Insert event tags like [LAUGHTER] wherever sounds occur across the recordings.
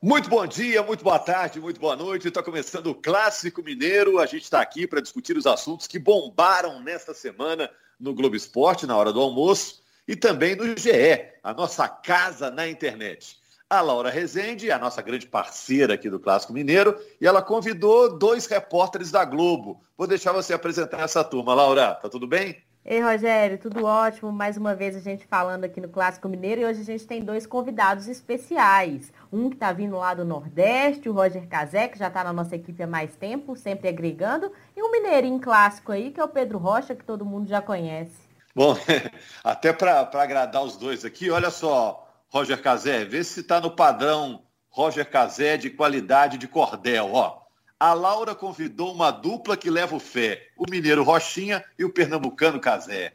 Muito bom dia, muito boa tarde, muito boa noite. Está começando o Clássico Mineiro. A gente está aqui para discutir os assuntos que bombaram nesta semana no Globo Esporte, na hora do almoço, e também no GE, a nossa casa na internet. A Laura Rezende, a nossa grande parceira aqui do Clássico Mineiro, e ela convidou dois repórteres da Globo. Vou deixar você apresentar essa turma. Laura, tá tudo bem? Ei, Rogério, tudo ótimo. Mais uma vez a gente falando aqui no Clássico Mineiro e hoje a gente tem dois convidados especiais. Um que está vindo lá do Nordeste, o Roger Cazé, que já está na nossa equipe há mais tempo, sempre agregando, e um mineirinho clássico aí, que é o Pedro Rocha, que todo mundo já conhece. Bom, [LAUGHS] até para agradar os dois aqui, olha só, Roger Cazé, vê se está no padrão Roger Cazé de qualidade de cordel, ó a Laura convidou uma dupla que leva o fé, o mineiro Rochinha e o pernambucano Casé.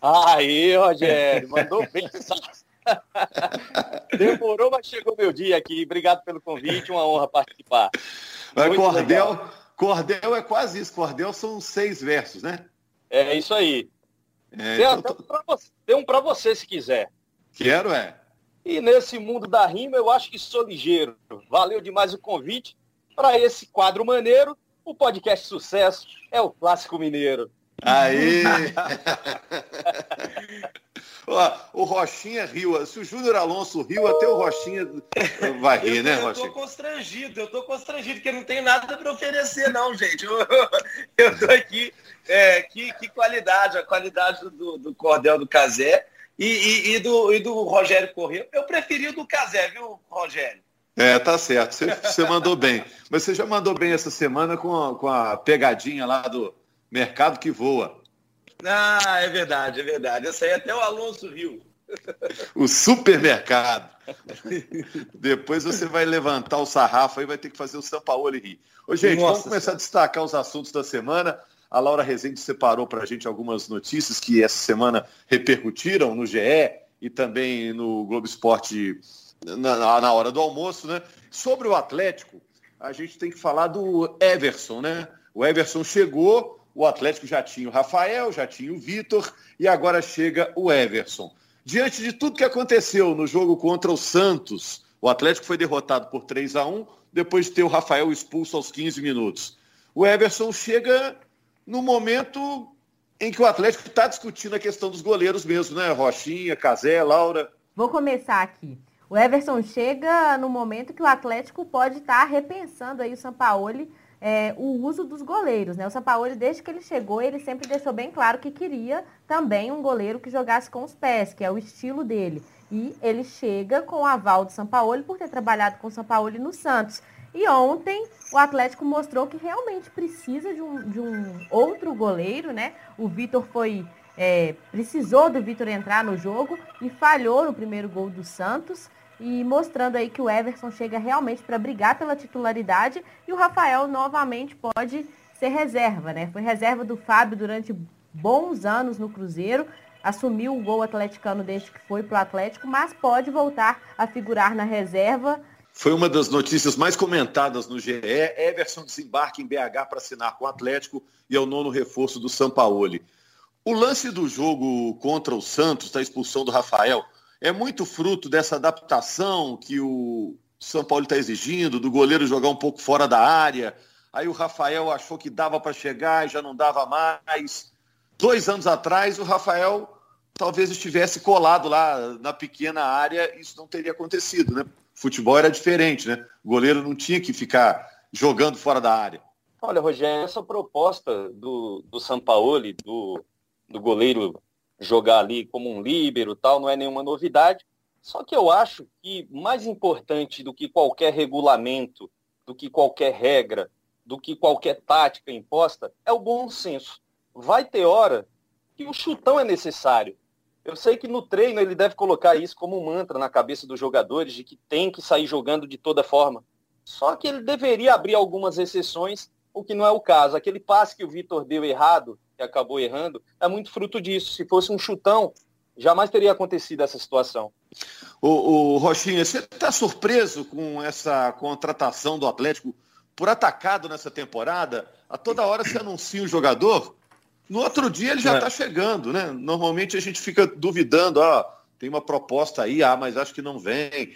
Aí, Rogério, mandou bem. [LAUGHS] Demorou, mas chegou meu dia aqui. Obrigado pelo convite, uma honra participar. Mas Cordel, Cordel é quase isso. Cordel são seis versos, né? É isso aí. É, tem, então... tem um para você, se quiser. Quero, é. E nesse mundo da rima, eu acho que sou ligeiro. Valeu demais o convite para esse quadro maneiro, o podcast sucesso é o Clássico Mineiro. Aí! [LAUGHS] [LAUGHS] o Rochinha riu. Se o Júnior Alonso riu, até o Rochinha vai rir, né, Rochinha? Eu tô constrangido, eu tô constrangido, porque não tem nada para oferecer, não, gente. Eu, [LAUGHS] eu tô aqui. É, que, que qualidade, a qualidade do, do cordel do Casé e, e, e, do, e do Rogério Corrêa. Eu preferi o do Casé, viu, Rogério? É, tá certo. Você, você, mandou bem. Mas você já mandou bem essa semana com a, com a pegadinha lá do mercado que voa. Ah, é verdade, é verdade. Essa aí até o Alonso riu. O supermercado. Depois você vai levantar o sarrafo e vai ter que fazer o São Paulo rir. Ô, gente, Nossa, vamos começar a destacar os assuntos da semana. A Laura Rezende separou para a gente algumas notícias que essa semana repercutiram no GE e também no Globo Esporte na, na hora do almoço, né? Sobre o Atlético, a gente tem que falar do Everson, né? O Everson chegou, o Atlético já tinha o Rafael, já tinha o Vitor e agora chega o Everson. Diante de tudo que aconteceu no jogo contra o Santos, o Atlético foi derrotado por 3 a 1 depois de ter o Rafael expulso aos 15 minutos. O Everson chega no momento em que o Atlético está discutindo a questão dos goleiros mesmo, né? Rochinha, Casé, Laura. Vou começar aqui. O Everson chega no momento que o Atlético pode estar tá repensando aí o Sampaoli é, o uso dos goleiros. Né? O Sampaoli, desde que ele chegou, ele sempre deixou bem claro que queria também um goleiro que jogasse com os pés, que é o estilo dele. E ele chega com o aval do Sampaoli por ter trabalhado com o Sampaoli no Santos. E ontem o Atlético mostrou que realmente precisa de um, de um outro goleiro, né? O Vitor foi. É, precisou do Vitor entrar no jogo e falhou no primeiro gol do Santos e mostrando aí que o Everson chega realmente para brigar pela titularidade e o Rafael novamente pode ser reserva, né? Foi reserva do Fábio durante bons anos no Cruzeiro, assumiu o gol atleticano desde que foi para o Atlético, mas pode voltar a figurar na reserva. Foi uma das notícias mais comentadas no GE. Everson desembarca em BH para assinar com o Atlético e é o nono reforço do Sampaoli. O lance do jogo contra o Santos, da expulsão do Rafael, é muito fruto dessa adaptação que o São Paulo está exigindo, do goleiro jogar um pouco fora da área. Aí o Rafael achou que dava para chegar e já não dava mais. Dois anos atrás, o Rafael talvez estivesse colado lá na pequena área, isso não teria acontecido, né? Futebol era diferente, né? O goleiro não tinha que ficar jogando fora da área. Olha, Rogério, essa proposta do, do Sampaoli, do, do goleiro jogar ali como um líbero tal, não é nenhuma novidade. Só que eu acho que mais importante do que qualquer regulamento, do que qualquer regra, do que qualquer tática imposta, é o bom senso. Vai ter hora que o chutão é necessário. Eu sei que no treino ele deve colocar isso como um mantra na cabeça dos jogadores de que tem que sair jogando de toda forma. Só que ele deveria abrir algumas exceções, o que não é o caso. Aquele passe que o Vitor deu errado, que acabou errando, é muito fruto disso. Se fosse um chutão, jamais teria acontecido essa situação. O, o Rochinha, você está surpreso com essa contratação do Atlético por atacado nessa temporada? A toda hora se anuncia um jogador, no outro dia ele já está é. chegando, né? Normalmente a gente fica duvidando, ó, tem uma proposta aí, ah, mas acho que não vem.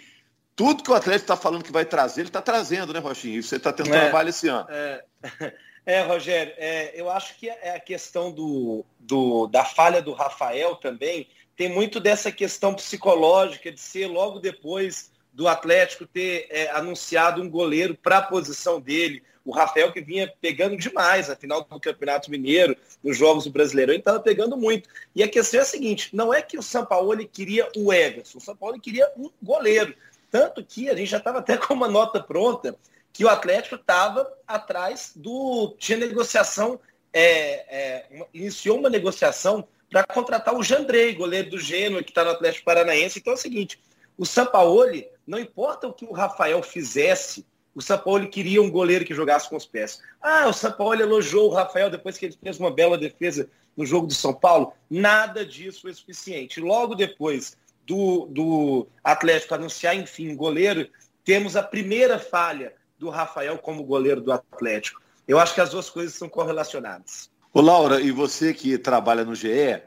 tudo que o Atlético está falando que vai trazer, ele está trazendo, né, Rochinho? E você está tendo é, trabalho esse ano. É, [LAUGHS] é Rogério, é, eu acho que é a questão do, do, da falha do Rafael também tem muito dessa questão psicológica de ser logo depois do Atlético ter é, anunciado um goleiro para a posição dele. O Rafael que vinha pegando demais a final do Campeonato Mineiro, nos Jogos do Brasileirão, ele estava pegando muito. E a questão é a seguinte, não é que o São Paulo queria o Everson, o São Paulo queria um goleiro. Tanto que a gente já estava até com uma nota pronta que o Atlético estava atrás do. Tinha negociação, é, é, iniciou uma negociação para contratar o Jandrei, goleiro do Gênua, que está no Atlético Paranaense. Então é o seguinte: o Sampaoli, não importa o que o Rafael fizesse, o Sampaoli queria um goleiro que jogasse com os pés. Ah, o Sampaoli elogiou o Rafael depois que ele fez uma bela defesa no jogo do São Paulo. Nada disso foi suficiente. Logo depois do, do Atlético anunciar, enfim, um goleiro, temos a primeira falha do Rafael como goleiro do Atlético. Eu acho que as duas coisas são correlacionadas. Ô Laura, e você que trabalha no GE, é,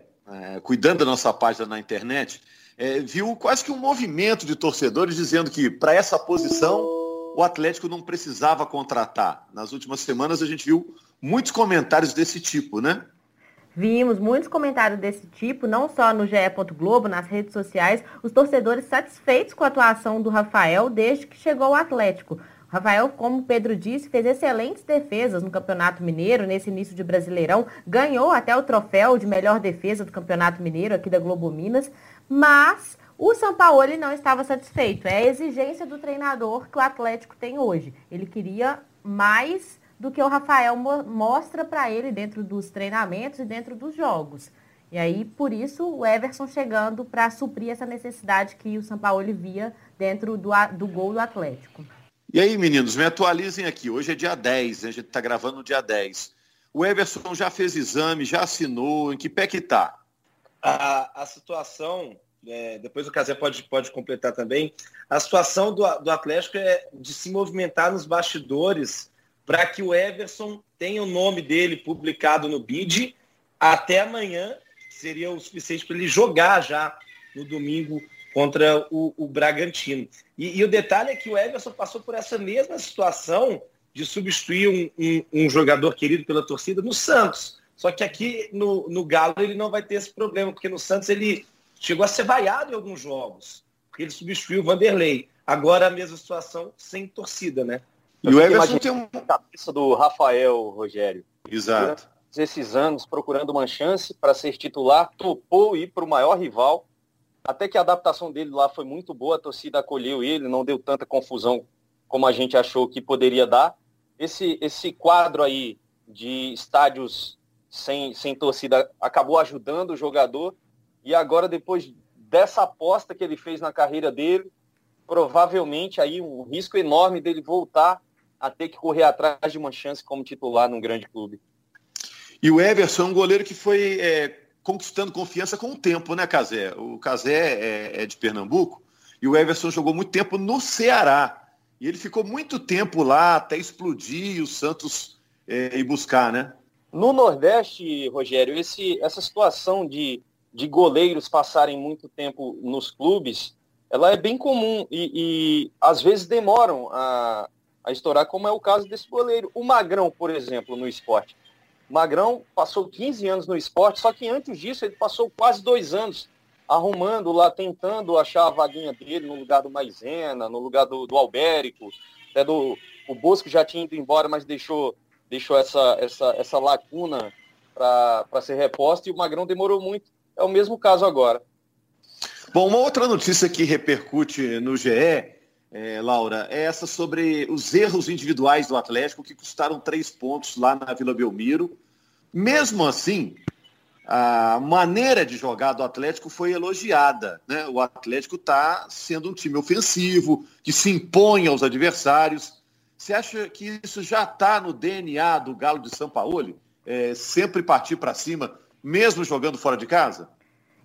cuidando da nossa página na internet, é, viu quase que um movimento de torcedores dizendo que para essa posição o Atlético não precisava contratar. Nas últimas semanas a gente viu muitos comentários desse tipo, né? Vimos muitos comentários desse tipo, não só no GE. Globo, nas redes sociais, os torcedores satisfeitos com a atuação do Rafael desde que chegou ao Atlético. Rafael, como Pedro disse, fez excelentes defesas no Campeonato Mineiro, nesse início de Brasileirão, ganhou até o troféu de melhor defesa do Campeonato Mineiro aqui da Globo Minas, mas o São Paulo não estava satisfeito. É a exigência do treinador que o Atlético tem hoje. Ele queria mais do que o Rafael mo mostra para ele dentro dos treinamentos e dentro dos jogos. E aí, por isso, o Everson chegando para suprir essa necessidade que o São Paulo via dentro do, do gol do Atlético. E aí, meninos, me atualizem aqui. Hoje é dia 10, né? a gente está gravando no dia 10. O Everson já fez exame, já assinou, em que pé que está? A, a situação, é, depois o Casé pode, pode completar também, a situação do, do Atlético é de se movimentar nos bastidores para que o Everson tenha o nome dele publicado no BID até amanhã, seria o suficiente para ele jogar já no domingo contra o, o Bragantino. E, e, o detalhe é que o Everson passou por essa mesma situação de substituir um, um, um, jogador querido pela torcida no Santos. Só que aqui no, no Galo ele não vai ter esse problema, porque no Santos ele chegou a ser vaiado em alguns jogos, porque ele substituiu o Vanderlei. Agora a mesma situação sem torcida, né? E o Everson tem um... cabeça do Rafael, Rogério. Exato. Esses anos procurando uma chance para ser titular, topou ir para o maior rival até que a adaptação dele lá foi muito boa, a torcida acolheu ele, não deu tanta confusão como a gente achou que poderia dar. Esse, esse quadro aí de estádios sem, sem torcida acabou ajudando o jogador. E agora, depois dessa aposta que ele fez na carreira dele, provavelmente aí um risco enorme dele voltar a ter que correr atrás de uma chance como titular num grande clube. E o Everson é um goleiro que foi é, conquistando confiança com o tempo, né, Casé? O Casé é, é de Pernambuco e o Everson jogou muito tempo no Ceará. E ele ficou muito tempo lá até explodir e o Santos é, ir buscar, né? No Nordeste, Rogério, esse, essa situação de, de goleiros passarem muito tempo nos clubes, ela é bem comum e, e às vezes demoram a, a estourar, como é o caso desse goleiro. O Magrão, por exemplo, no esporte. Magrão passou 15 anos no esporte, só que antes disso ele passou quase dois anos arrumando lá, tentando achar a vaguinha dele no lugar do Maisena, no lugar do, do Albérico, até do o Bosco já tinha ido embora, mas deixou, deixou essa, essa, essa lacuna para ser reposta e o Magrão demorou muito. É o mesmo caso agora. Bom, uma outra notícia que repercute no GE, é, Laura, é essa sobre os erros individuais do Atlético que custaram três pontos lá na Vila Belmiro. Mesmo assim, a maneira de jogar do Atlético foi elogiada. Né? O Atlético está sendo um time ofensivo, que se impõe aos adversários. Você acha que isso já está no DNA do Galo de São Paulo? É, sempre partir para cima, mesmo jogando fora de casa?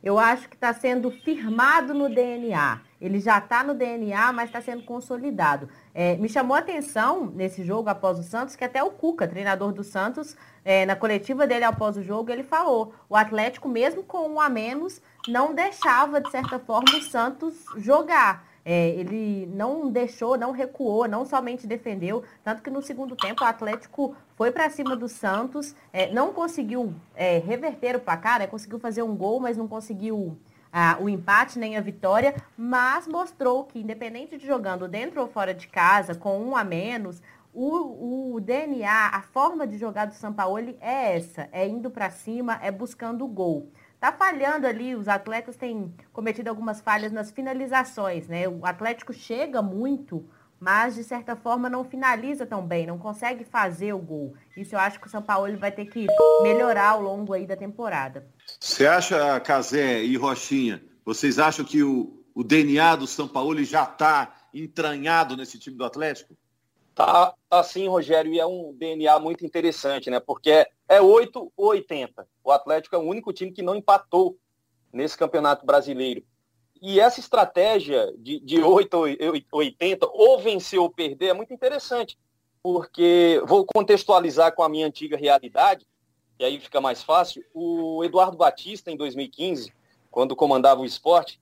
Eu acho que está sendo firmado no DNA. Ele já está no DNA, mas está sendo consolidado. É, me chamou a atenção nesse jogo após o Santos, que até o Cuca, treinador do Santos, é, na coletiva dele após o jogo, ele falou: o Atlético, mesmo com um a menos, não deixava, de certa forma, o Santos jogar. É, ele não deixou, não recuou, não somente defendeu, tanto que no segundo tempo o Atlético foi para cima do Santos, é, não conseguiu é, reverter o placar, né, conseguiu fazer um gol, mas não conseguiu ah, o empate nem a vitória, mas mostrou que, independente de jogando dentro ou fora de casa, com um a menos, o, o DNA, a forma de jogar do Sampaoli é essa, é indo para cima, é buscando o gol. Tá falhando ali, os atletas têm cometido algumas falhas nas finalizações, né? O Atlético chega muito, mas de certa forma não finaliza tão bem, não consegue fazer o gol. Isso eu acho que o São Paulo vai ter que melhorar ao longo aí da temporada. Você acha, Casé e Rochinha, vocês acham que o, o DNA do São Paulo já está entranhado nesse time do Atlético? Tá assim, Rogério, e é um DNA muito interessante, né? Porque é 8 ou 80. O Atlético é o único time que não empatou nesse campeonato brasileiro. E essa estratégia de, de 8 ou 80, ou vencer ou perder, é muito interessante. Porque vou contextualizar com a minha antiga realidade, e aí fica mais fácil. O Eduardo Batista, em 2015, quando comandava o esporte,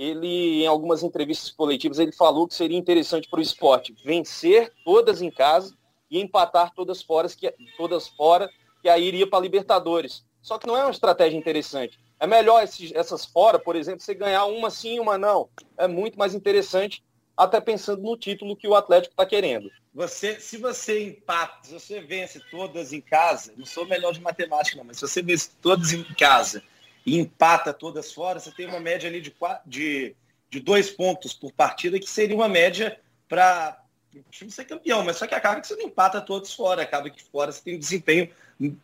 ele, em algumas entrevistas coletivas, ele falou que seria interessante para o esporte vencer todas em casa e empatar todas fora, que, todas fora, que aí iria para a Libertadores. Só que não é uma estratégia interessante. É melhor esses, essas fora, por exemplo, você ganhar uma sim, uma não. É muito mais interessante, até pensando no título que o Atlético está querendo. Você, se você empata, se você vence todas em casa, não sou melhor de matemática, não, mas se você vence todas em casa e empata todas fora, você tem uma média ali de, de, de dois pontos por partida, que seria uma média para o time ser campeão, mas só que acaba que você não empata todos fora, acaba que fora você tem um desempenho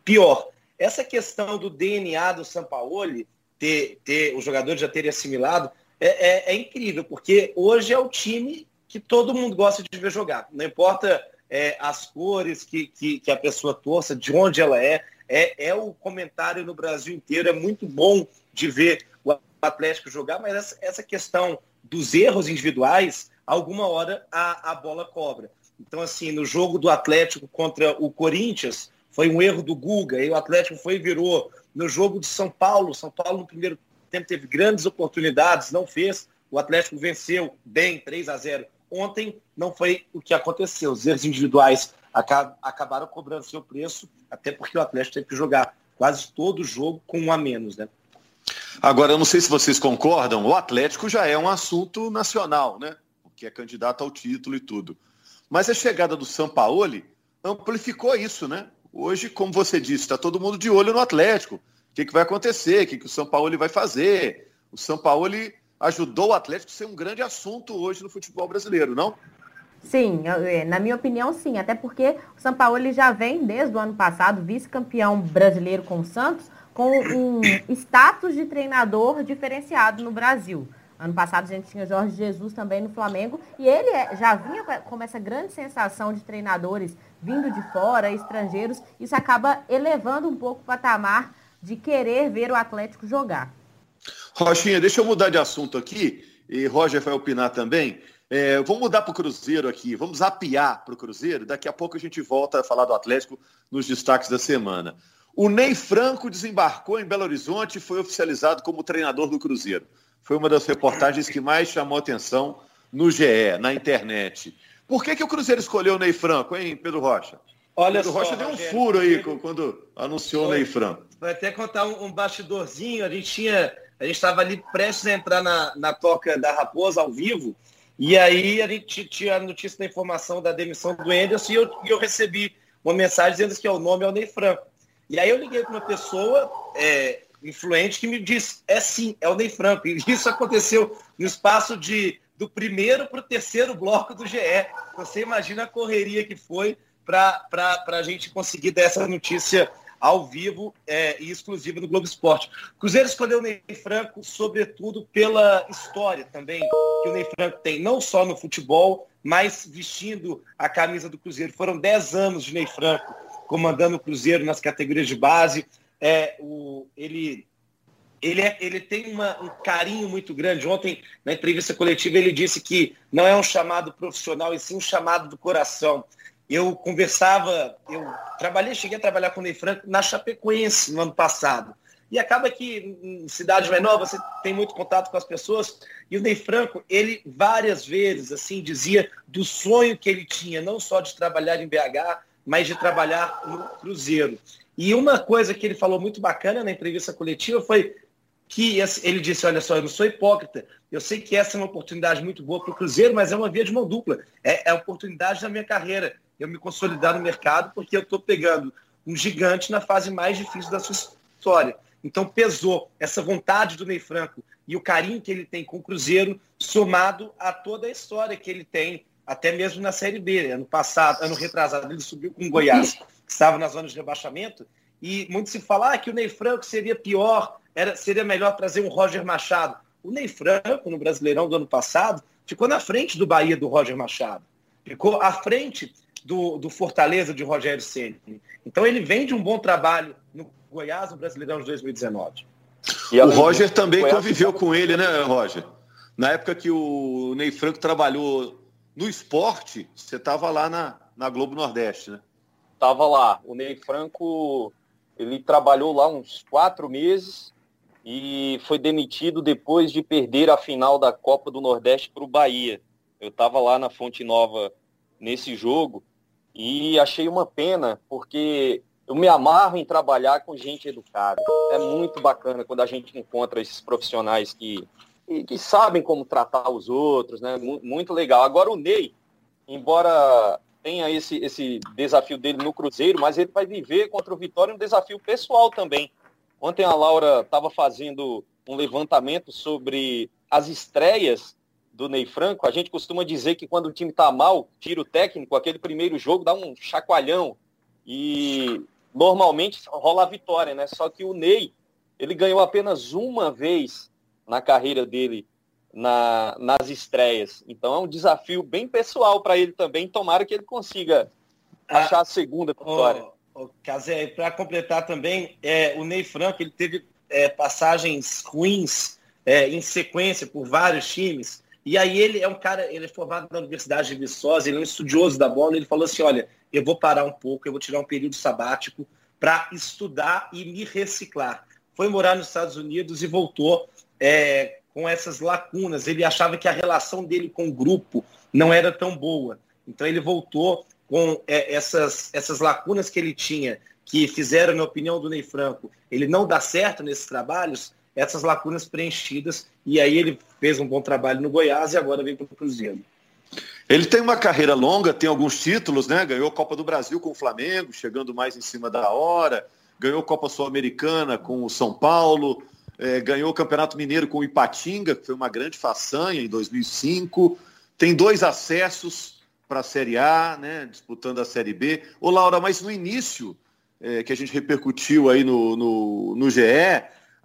pior. Essa questão do DNA do Sampaoli, ter, ter, o jogador já ter assimilado, é, é, é, incrível, porque hoje é o time que todo mundo gosta de ver jogar. Não importa é, as cores que, que, que, a pessoa torça, de onde ela é, é, é o comentário no Brasil inteiro. É muito bom de ver o Atlético jogar, mas essa, essa questão dos erros individuais, alguma hora a, a bola cobra. Então, assim, no jogo do Atlético contra o Corinthians, foi um erro do Guga, e o Atlético foi e virou. No jogo de São Paulo, São Paulo no primeiro tempo teve grandes oportunidades, não fez. O Atlético venceu bem, 3 a 0. Ontem não foi o que aconteceu. Os erros individuais acabaram cobrando seu preço, até porque o Atlético teve que jogar quase todo jogo com um a menos, né? Agora, eu não sei se vocês concordam, o Atlético já é um assunto nacional, né? Porque é candidato ao título e tudo. Mas a chegada do Sampaoli amplificou isso, né? Hoje, como você disse, está todo mundo de olho no Atlético. O que, que vai acontecer? O que, que o Sampaoli vai fazer? O Sampaoli ajudou o Atlético a ser um grande assunto hoje no futebol brasileiro, não? Sim, é, na minha opinião, sim. Até porque o São Paulo já vem desde o ano passado, vice-campeão brasileiro com o Santos, com um [COUGHS] status de treinador diferenciado no Brasil. Ano passado a gente tinha Jorge Jesus também no Flamengo e ele é, já vinha com essa grande sensação de treinadores vindo de fora, estrangeiros. Isso acaba elevando um pouco o patamar de querer ver o Atlético jogar. Rochinha, deixa eu mudar de assunto aqui e Roger vai opinar também. É, vamos mudar para o Cruzeiro aqui, vamos apiar para o Cruzeiro. Daqui a pouco a gente volta a falar do Atlético nos destaques da semana. O Ney Franco desembarcou em Belo Horizonte e foi oficializado como treinador do Cruzeiro. Foi uma das reportagens que mais chamou atenção no GE, na internet. Por que, que o Cruzeiro escolheu o Ney Franco, hein, Pedro Rocha? Olha Pedro só, Rocha deu um furo aí quando anunciou o Ney Franco. Vai até contar um, um bastidorzinho. A gente tinha, a gente estava ali prestes a entrar na, na toca da Raposa ao vivo e aí a gente tinha a notícia da informação da demissão do Enderson e eu, eu recebi uma mensagem dizendo que é o nome é o Ney Franco. E aí eu liguei para uma pessoa é, influente que me disse, é sim, é o Ney Franco. [LAUGHS] E isso aconteceu no espaço de do primeiro para o terceiro bloco do GE. Você imagina a correria que foi para a gente conseguir dar essa notícia ao vivo é, e exclusiva no Globo Esporte. Cruzeiro escolheu o Ney Franco, sobretudo pela história também que o Ney Franco tem, não só no futebol, mas vestindo a camisa do Cruzeiro. Foram 10 anos de Ney Franco comandando o Cruzeiro nas categorias de base. É, o, ele ele, é, ele tem uma, um carinho muito grande. Ontem, na entrevista coletiva, ele disse que não é um chamado profissional, e sim um chamado do coração. Eu conversava, eu trabalhei, cheguei a trabalhar com o Ney Franco na Chapecoense no ano passado. E acaba que em cidade menor você tem muito contato com as pessoas. E o Ney Franco, ele várias vezes assim dizia do sonho que ele tinha, não só de trabalhar em BH, mas de trabalhar no Cruzeiro. E uma coisa que ele falou muito bacana na entrevista coletiva foi que ele disse, olha só, eu não sou hipócrita, eu sei que essa é uma oportunidade muito boa para o Cruzeiro, mas é uma via de mão dupla. É, é a oportunidade da minha carreira, eu me consolidar no mercado, porque eu estou pegando um gigante na fase mais difícil da sua história. Então pesou essa vontade do Ney Franco e o carinho que ele tem com o Cruzeiro, somado a toda a história que ele tem, até mesmo na Série B. Ano passado, ano retrasado, ele subiu com o Goiás, que estava na zona de rebaixamento, e muito se fala ah, que o Ney Franco seria pior, era, seria melhor trazer um Roger Machado. O Ney Franco, no Brasileirão do ano passado, ficou na frente do Bahia do Roger Machado. Ficou à frente do, do Fortaleza de Rogério Ceni. Então ele vem de um bom trabalho no Goiás no Brasileirão de 2019. E o Roger também Goiás conviveu com ele, né, Roger? Na época que o Ney Franco trabalhou no esporte, você estava lá na, na Globo Nordeste, né? Estava lá. O Ney Franco, ele trabalhou lá uns quatro meses e foi demitido depois de perder a final da Copa do Nordeste para o Bahia. Eu estava lá na Fonte Nova nesse jogo e achei uma pena, porque eu me amarro em trabalhar com gente educada. É muito bacana quando a gente encontra esses profissionais que, que sabem como tratar os outros, né? Muito legal. Agora o Ney, embora tenha esse, esse desafio dele no Cruzeiro, mas ele vai viver contra o Vitória um desafio pessoal também. Ontem a Laura estava fazendo um levantamento sobre as estreias do Ney Franco. A gente costuma dizer que quando o time está mal, tira o técnico, aquele primeiro jogo dá um chacoalhão. E normalmente rola a vitória, né? Só que o Ney, ele ganhou apenas uma vez na carreira dele na, nas estreias. Então é um desafio bem pessoal para ele também. Tomara que ele consiga ah, achar a segunda vitória. Cazé, para completar também, é, o Ney Franco ele teve é, passagens ruins é, em sequência por vários times. E aí ele é um cara, ele é formado na Universidade de Viçosa, ele é um estudioso da bola, ele falou assim, olha, eu vou parar um pouco, eu vou tirar um período sabático para estudar e me reciclar. Foi morar nos Estados Unidos e voltou é, com essas lacunas. Ele achava que a relação dele com o grupo não era tão boa. Então ele voltou com é, essas, essas lacunas que ele tinha, que fizeram, na opinião do Ney Franco, ele não dá certo nesses trabalhos, essas lacunas preenchidas, e aí ele fez um bom trabalho no Goiás e agora vem para o Cruzeiro. Ele tem uma carreira longa, tem alguns títulos, né? Ganhou a Copa do Brasil com o Flamengo, chegando mais em cima da hora, ganhou a Copa Sul-Americana com o São Paulo, é, ganhou o Campeonato Mineiro com o Ipatinga, que foi uma grande façanha em 2005, tem dois acessos para a Série A, né? Disputando a Série B. Ô Laura, mas no início, é, que a gente repercutiu aí no, no, no GE,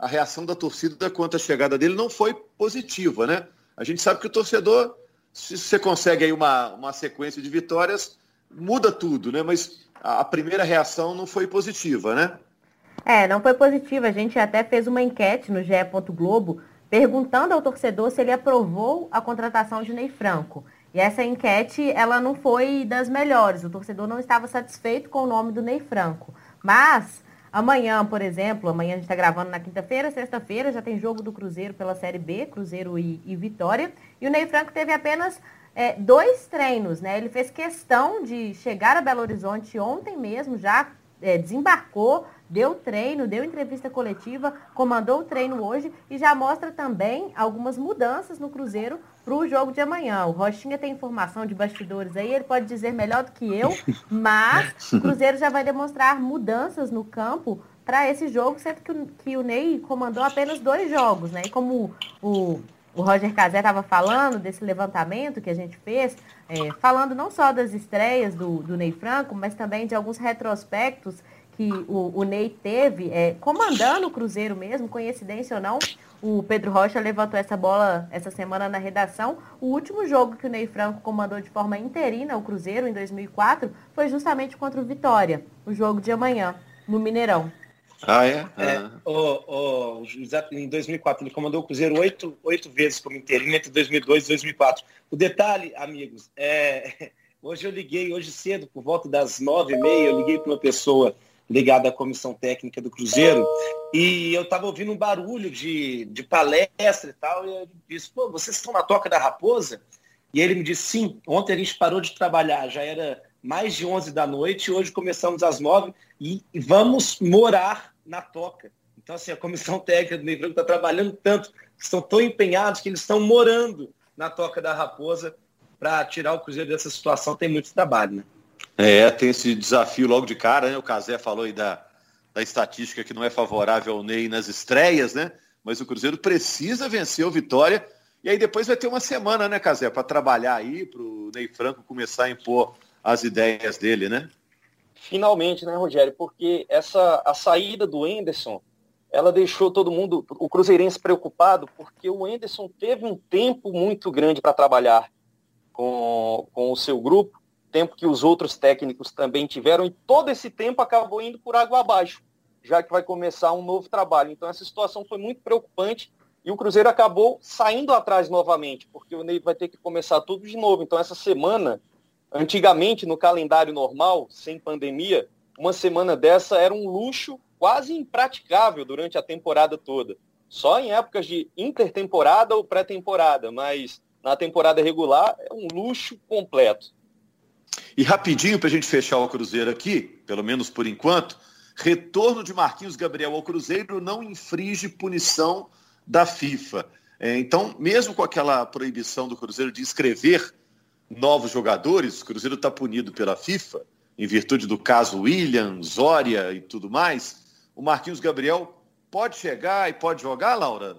a reação da torcida quanto à chegada dele não foi positiva, né? A gente sabe que o torcedor, se você consegue aí uma, uma sequência de vitórias, muda tudo, né? Mas a, primeira reação não foi positiva, né? É, não foi positiva. A gente até fez uma enquete no GE. Globo perguntando ao torcedor se ele aprovou a contratação de Ney Franco. E essa enquete, ela não foi das melhores. O torcedor não estava satisfeito com o nome do Ney Franco. Mas Amanhã, por exemplo, amanhã a gente está gravando na quinta-feira, sexta-feira já tem jogo do Cruzeiro pela Série B, Cruzeiro e, e Vitória. E o Ney Franco teve apenas é, dois treinos, né? Ele fez questão de chegar a Belo Horizonte ontem mesmo, já é, desembarcou, deu treino, deu entrevista coletiva, comandou o treino hoje e já mostra também algumas mudanças no Cruzeiro para o jogo de amanhã. O Rochinha tem informação de bastidores aí, ele pode dizer melhor do que eu, [LAUGHS] mas o Cruzeiro já vai demonstrar mudanças no campo para esse jogo, sendo que o, que o Ney comandou apenas dois jogos, né? E como o, o Roger Cazé estava falando desse levantamento que a gente fez, é, falando não só das estreias do, do Ney Franco, mas também de alguns retrospectos que o, o Ney teve, é, comandando o Cruzeiro mesmo, coincidência ou não, o Pedro Rocha levantou essa bola essa semana na redação. O último jogo que o Ney Franco comandou de forma interina o Cruzeiro, em 2004, foi justamente contra o Vitória, o jogo de amanhã, no Mineirão. Ah, é? é ah. o, o, em 2004, ele comandou o Cruzeiro oito, oito vezes como interino entre 2002 e 2004. O detalhe, amigos, é, [LAUGHS] hoje eu liguei, hoje cedo, por volta das nove e meia, eu liguei para uma pessoa ligado à comissão técnica do Cruzeiro, e eu estava ouvindo um barulho de, de palestra e tal, e eu disse, pô, vocês estão na Toca da Raposa? E ele me disse, sim, ontem a gente parou de trabalhar, já era mais de 11 da noite, hoje começamos às 9 e vamos morar na Toca. Então, assim, a comissão técnica do Franco está trabalhando tanto, estão tão empenhados que eles estão morando na Toca da Raposa para tirar o Cruzeiro dessa situação. Tem muito trabalho, né? É, tem esse desafio logo de cara, né? O Casé falou aí da, da estatística que não é favorável ao Ney nas estreias, né? Mas o Cruzeiro precisa vencer o Vitória. E aí depois vai ter uma semana, né, Casé, para trabalhar aí, para o Ney Franco começar a impor as ideias dele, né? Finalmente, né, Rogério? Porque essa a saída do Enderson ela deixou todo mundo, o Cruzeirense, preocupado, porque o Enderson teve um tempo muito grande para trabalhar com, com o seu grupo, tempo que os outros técnicos também tiveram, e todo esse tempo acabou indo por água abaixo, já que vai começar um novo trabalho. Então essa situação foi muito preocupante e o Cruzeiro acabou saindo atrás novamente, porque o Ney vai ter que começar tudo de novo. Então essa semana, antigamente no calendário normal, sem pandemia, uma semana dessa era um luxo quase impraticável durante a temporada toda. Só em épocas de intertemporada ou pré-temporada, mas na temporada regular é um luxo completo. E rapidinho para a gente fechar o Cruzeiro aqui, pelo menos por enquanto, retorno de Marquinhos Gabriel ao Cruzeiro não infringe punição da FIFA. É, então, mesmo com aquela proibição do Cruzeiro de inscrever novos jogadores, o Cruzeiro está punido pela FIFA, em virtude do caso William, Zória e tudo mais o Marquinhos Gabriel pode chegar e pode jogar, Laura?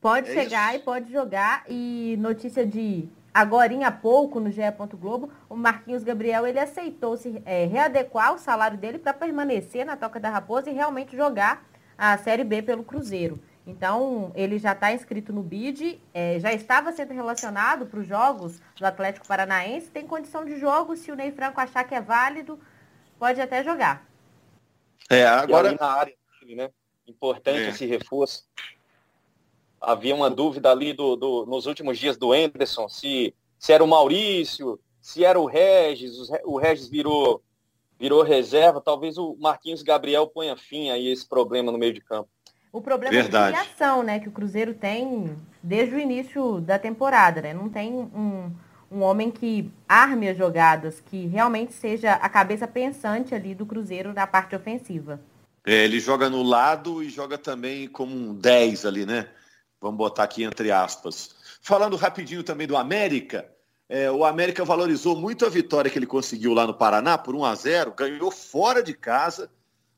Pode é chegar isso? e pode jogar. E notícia de agora há pouco no GE. Globo, o Marquinhos Gabriel ele aceitou se é, readequar o salário dele para permanecer na Toca da Raposa e realmente jogar a Série B pelo Cruzeiro. Então, ele já está inscrito no BID, é, já estava sendo relacionado para os jogos do Atlético Paranaense, tem condição de jogo, se o Ney Franco achar que é válido, pode até jogar. É, agora. na área né? Importante é. esse reforço. Havia uma dúvida ali do, do, nos últimos dias do Anderson, se, se era o Maurício, se era o Regis, o Regis virou, virou reserva, talvez o Marquinhos Gabriel ponha fim aí a esse problema no meio de campo. O problema Verdade. é a criação, né, que o Cruzeiro tem desde o início da temporada, né? Não tem um, um homem que arme as jogadas, que realmente seja a cabeça pensante ali do Cruzeiro na parte ofensiva. É, ele joga no lado e joga também como um 10 ali, né? Vamos botar aqui entre aspas. Falando rapidinho também do América, é, o América valorizou muito a vitória que ele conseguiu lá no Paraná por 1 a 0 ganhou fora de casa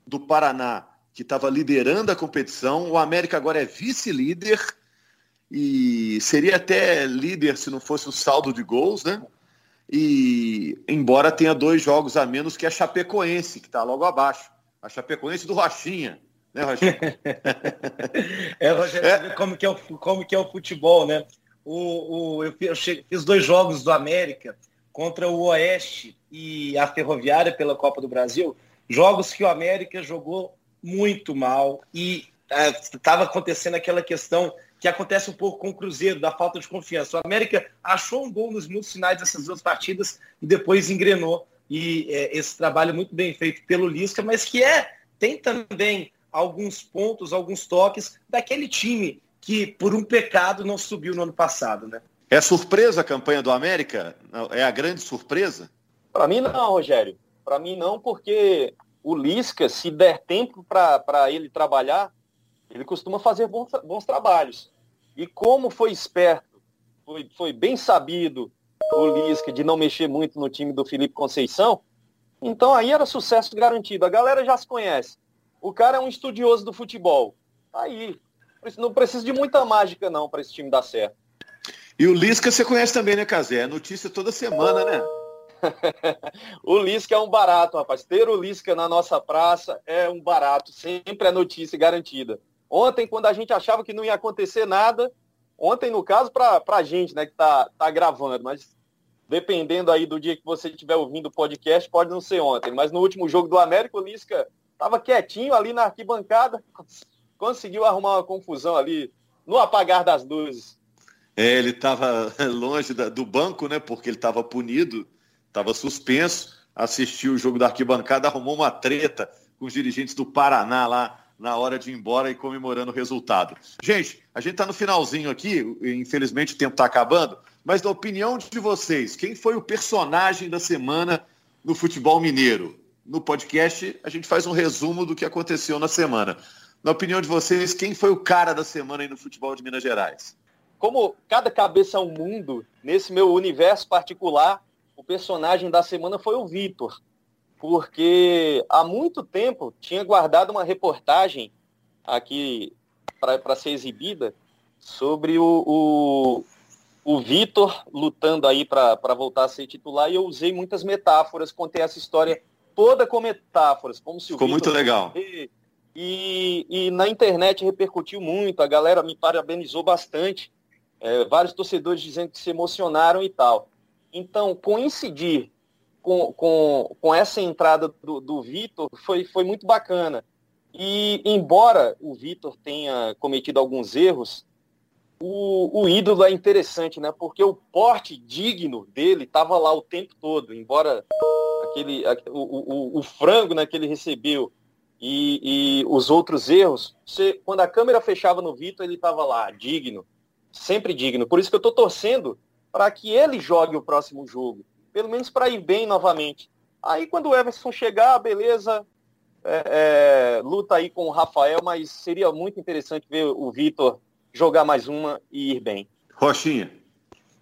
do Paraná, que estava liderando a competição. O América agora é vice-líder e seria até líder se não fosse o saldo de gols, né? E embora tenha dois jogos a menos que a Chapecoense, que está logo abaixo. A Chapecoense do Rochinha, né, Rochinha? [LAUGHS] é, Rogério, é. como que é o, como que é o futebol, né? O, o, eu fiz dois jogos do América contra o Oeste e a Ferroviária pela Copa do Brasil, jogos que o América jogou muito mal e estava é, acontecendo aquela questão que acontece um pouco com o Cruzeiro, da falta de confiança. O América achou um gol nos minutos finais dessas duas partidas e depois engrenou. E é, esse trabalho muito bem feito pelo Lisca, mas que é tem também alguns pontos, alguns toques daquele time que, por um pecado, não subiu no ano passado. Né? É surpresa a campanha do América? É a grande surpresa? Para mim não, Rogério. Para mim não, porque o Lisca, se der tempo para ele trabalhar, ele costuma fazer bons, bons trabalhos. E como foi esperto, foi, foi bem sabido o Lisca de não mexer muito no time do Felipe Conceição, então aí era sucesso garantido. A galera já se conhece. O cara é um estudioso do futebol. Tá aí. Não precisa de muita mágica, não, para esse time dar certo. E o Lisca você conhece também, né, Casé? É notícia toda semana, né? [LAUGHS] o Lisca é um barato, rapaz. Ter o Lisca na nossa praça é um barato. Sempre é notícia garantida. Ontem, quando a gente achava que não ia acontecer nada, ontem, no caso, para a gente, né, que tá, tá gravando, mas dependendo aí do dia que você estiver ouvindo o podcast, pode não ser ontem, mas no último jogo do América, o Lisca estava quietinho ali na arquibancada, conseguiu arrumar uma confusão ali no apagar das luzes. É, ele estava [LAUGHS] longe da, do banco, né, porque ele estava punido, estava suspenso, assistiu o jogo da arquibancada, arrumou uma treta com os dirigentes do Paraná lá na hora de ir embora e comemorando o resultado. Gente, a gente está no finalzinho aqui, infelizmente o tempo está acabando, mas na opinião de vocês, quem foi o personagem da semana no futebol mineiro? No podcast, a gente faz um resumo do que aconteceu na semana. Na opinião de vocês, quem foi o cara da semana aí no futebol de Minas Gerais? Como cada cabeça é um mundo, nesse meu universo particular, o personagem da semana foi o Vitor porque há muito tempo tinha guardado uma reportagem aqui para ser exibida sobre o, o, o Vitor lutando aí para voltar a ser titular e eu usei muitas metáforas, contei essa história toda com metáforas, como se Ficou o muito legal. E, e na internet repercutiu muito, a galera me parabenizou bastante, é, vários torcedores dizendo que se emocionaram e tal. Então, coincidir com, com, com essa entrada do, do Vitor foi, foi muito bacana. E embora o Vitor tenha cometido alguns erros, o, o ídolo é interessante, né? Porque o porte digno dele estava lá o tempo todo, embora aquele, o, o, o frango né, que ele recebeu e, e os outros erros, você, quando a câmera fechava no Vitor, ele estava lá, digno, sempre digno. Por isso que eu estou torcendo para que ele jogue o próximo jogo pelo menos para ir bem novamente. Aí quando o Everson chegar, beleza, é, é, luta aí com o Rafael, mas seria muito interessante ver o Vitor jogar mais uma e ir bem. Rochinha.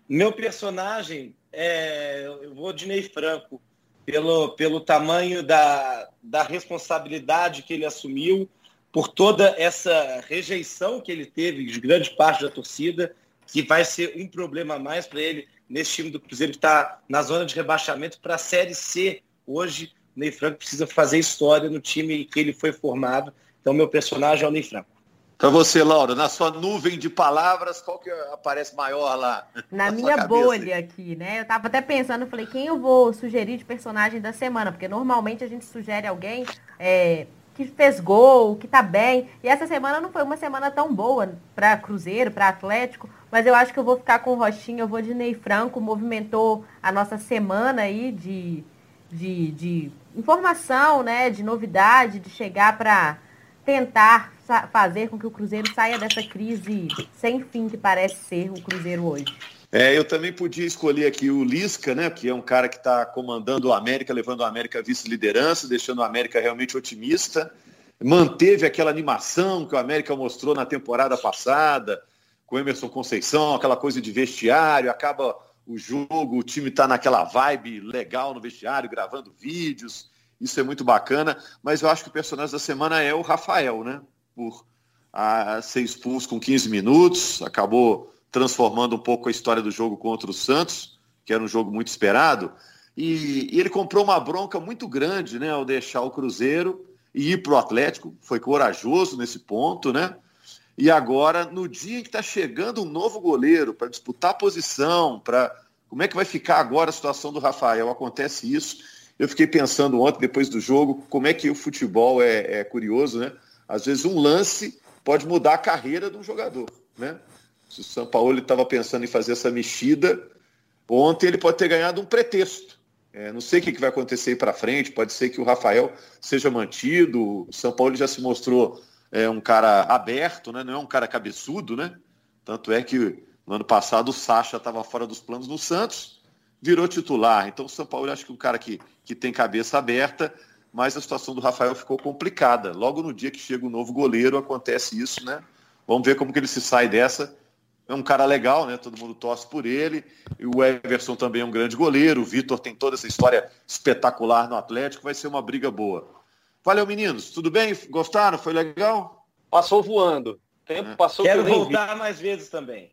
Meu personagem é o Odinei Franco, pelo, pelo tamanho da, da responsabilidade que ele assumiu, por toda essa rejeição que ele teve de grande parte da torcida, que vai ser um problema a mais para ele nesse time do Cruzeiro que está na zona de rebaixamento para a Série C. Hoje, o Ney Franco precisa fazer história no time que ele foi formado. Então, meu personagem é o Ney Franco. Para você, Laura, na sua nuvem de palavras, qual que aparece maior lá? Na, na minha bolha aqui, né? Eu tava até pensando, falei, quem eu vou sugerir de personagem da semana? Porque normalmente a gente sugere alguém é, que fez gol, que tá bem. E essa semana não foi uma semana tão boa para Cruzeiro, para Atlético. Mas eu acho que eu vou ficar com o Rochinha, eu vou de Ney Franco, movimentou a nossa semana aí de, de, de informação, né? De novidade, de chegar para tentar fazer com que o Cruzeiro saia dessa crise sem fim que parece ser o Cruzeiro hoje. É, eu também podia escolher aqui o Lisca, né, que é um cara que está comandando o América, levando o América a vice-liderança, deixando o América realmente otimista. Manteve aquela animação que o América mostrou na temporada passada, com Emerson Conceição, aquela coisa de vestiário, acaba o jogo, o time está naquela vibe legal no vestiário, gravando vídeos, isso é muito bacana, mas eu acho que o personagem da semana é o Rafael, né? Por a, ser expulso com 15 minutos, acabou transformando um pouco a história do jogo contra o Santos, que era um jogo muito esperado, e, e ele comprou uma bronca muito grande, né, ao deixar o Cruzeiro e ir para o Atlético, foi corajoso nesse ponto, né? E agora, no dia em que está chegando um novo goleiro para disputar a posição, para como é que vai ficar agora a situação do Rafael? Acontece isso. Eu fiquei pensando ontem, depois do jogo, como é que o futebol é, é curioso, né? Às vezes um lance pode mudar a carreira de um jogador, né? Se o São Paulo estava pensando em fazer essa mexida, ontem ele pode ter ganhado um pretexto. É, não sei o que, que vai acontecer para frente, pode ser que o Rafael seja mantido. O São Paulo já se mostrou é um cara aberto, né? não é um cara cabeçudo, né? Tanto é que no ano passado o Sacha estava fora dos planos do Santos, virou titular. Então o São Paulo acho que é um cara que, que tem cabeça aberta, mas a situação do Rafael ficou complicada. Logo no dia que chega o novo goleiro acontece isso, né? Vamos ver como que ele se sai dessa. É um cara legal, né? Todo mundo torce por ele. E o Everson também é um grande goleiro. O Vitor tem toda essa história espetacular no Atlético. Vai ser uma briga boa. Valeu, meninos. Tudo bem? Gostaram? Foi legal? Passou voando. tempo é. passou Quero voltar vi. mais vezes também.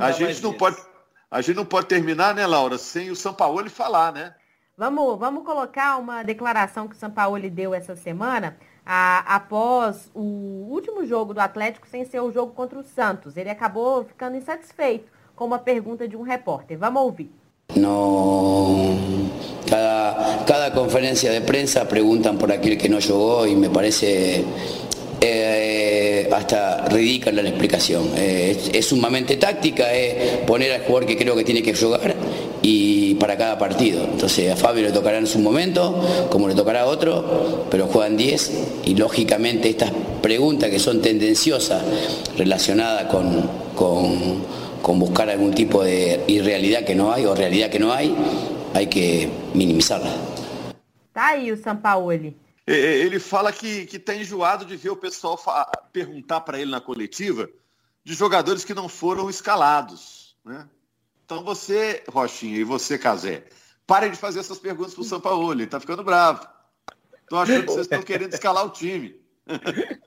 a gente não vezes. pode, a gente não pode terminar, né, Laura, sem o São Paulo falar, né? Vamos, vamos colocar uma declaração que o São Paulo deu essa semana, a, após o último jogo do Atlético, sem ser o jogo contra o Santos. Ele acabou ficando insatisfeito com uma pergunta de um repórter. Vamos ouvir. No, cada, cada conferencia de prensa preguntan por aquel que no jugó y me parece eh, hasta ridícula la explicación. Eh, es, sumamente táctica, es poner al jugador que creo que tiene que jugar y, para cada partido. Entonces a Fabio le tocará en su momento, como le tocará a otro, pero juegan 10 y lógicamente estas preguntas que son tendenciosas relacionadas con, con, buscar algún tipo de irrealidad que no hay o realidad que no hay, hay que minimizarla. Aí o. Ele fala que está enjoado de ver o pessoal perguntar para ele na coletiva de jogadores que não foram escalados. Né? Então você, Rochinha, e você, Casé, parem de fazer essas perguntas para o São Paulo. Ele está ficando bravo. Estou achando que vocês estão querendo escalar o time. [LAUGHS]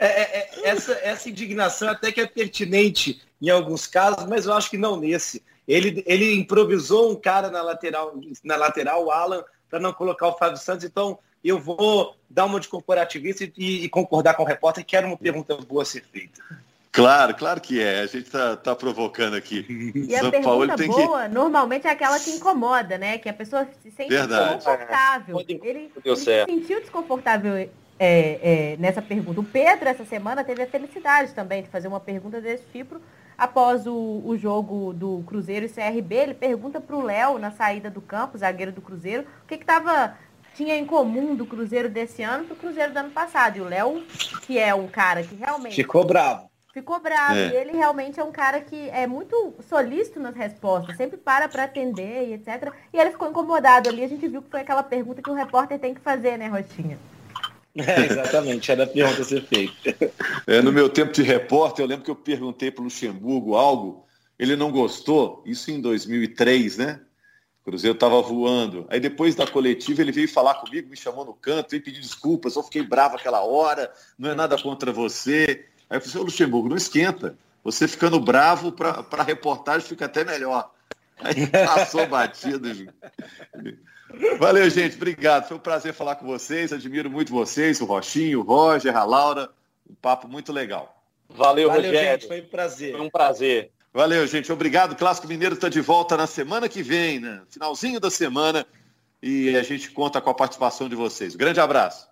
É, é, é, essa, essa indignação até que é pertinente em alguns casos, mas eu acho que não nesse. Ele, ele improvisou um cara na lateral, na lateral, o Alan, para não colocar o Fábio Santos. Então, eu vou dar uma de corporativista e, e concordar com o repórter que era uma pergunta boa a ser feita. Claro, claro que é. A gente está tá provocando aqui. E São a pergunta boa, que... normalmente é aquela que incomoda, né? Que a pessoa se sente Verdade. desconfortável. Ele, ele se sentiu desconfortável é, é, nessa pergunta. O Pedro, essa semana, teve a felicidade também de fazer uma pergunta desse tipo. Após o, o jogo do Cruzeiro e CRB, ele pergunta para o Léo, na saída do campo, zagueiro do Cruzeiro, o que estava tinha em comum do Cruzeiro desse ano para o Cruzeiro do ano passado. E o Léo, que é um cara que realmente... Ficou bravo ficou bravo. É. E ele realmente é um cara que é muito solícito nas respostas, sempre para para atender e etc. E ele ficou incomodado ali. A gente viu que foi aquela pergunta que o repórter tem que fazer, né, Roxinha? É, exatamente, era a pergunta a ser feita. É, no meu tempo de repórter, eu lembro que eu perguntei para o Luxemburgo algo, ele não gostou, isso em 2003, né? O Cruzeiro estava voando. Aí depois da coletiva ele veio falar comigo, me chamou no canto, veio pedir desculpas, eu fiquei bravo aquela hora, não é nada contra você. Aí eu falei, ô Luxemburgo, não esquenta. Você ficando bravo para a reportagem fica até melhor. Aí passou batido. Valeu, gente. Obrigado. Foi um prazer falar com vocês. Admiro muito vocês, o Rochinho, o Roger, a Laura. Um papo muito legal. Valeu, Valeu Rogério. Gente, foi um prazer. Foi um prazer. Valeu, gente. Obrigado. O Clássico Mineiro está de volta na semana que vem, né? finalzinho da semana. E a gente conta com a participação de vocês. Grande abraço.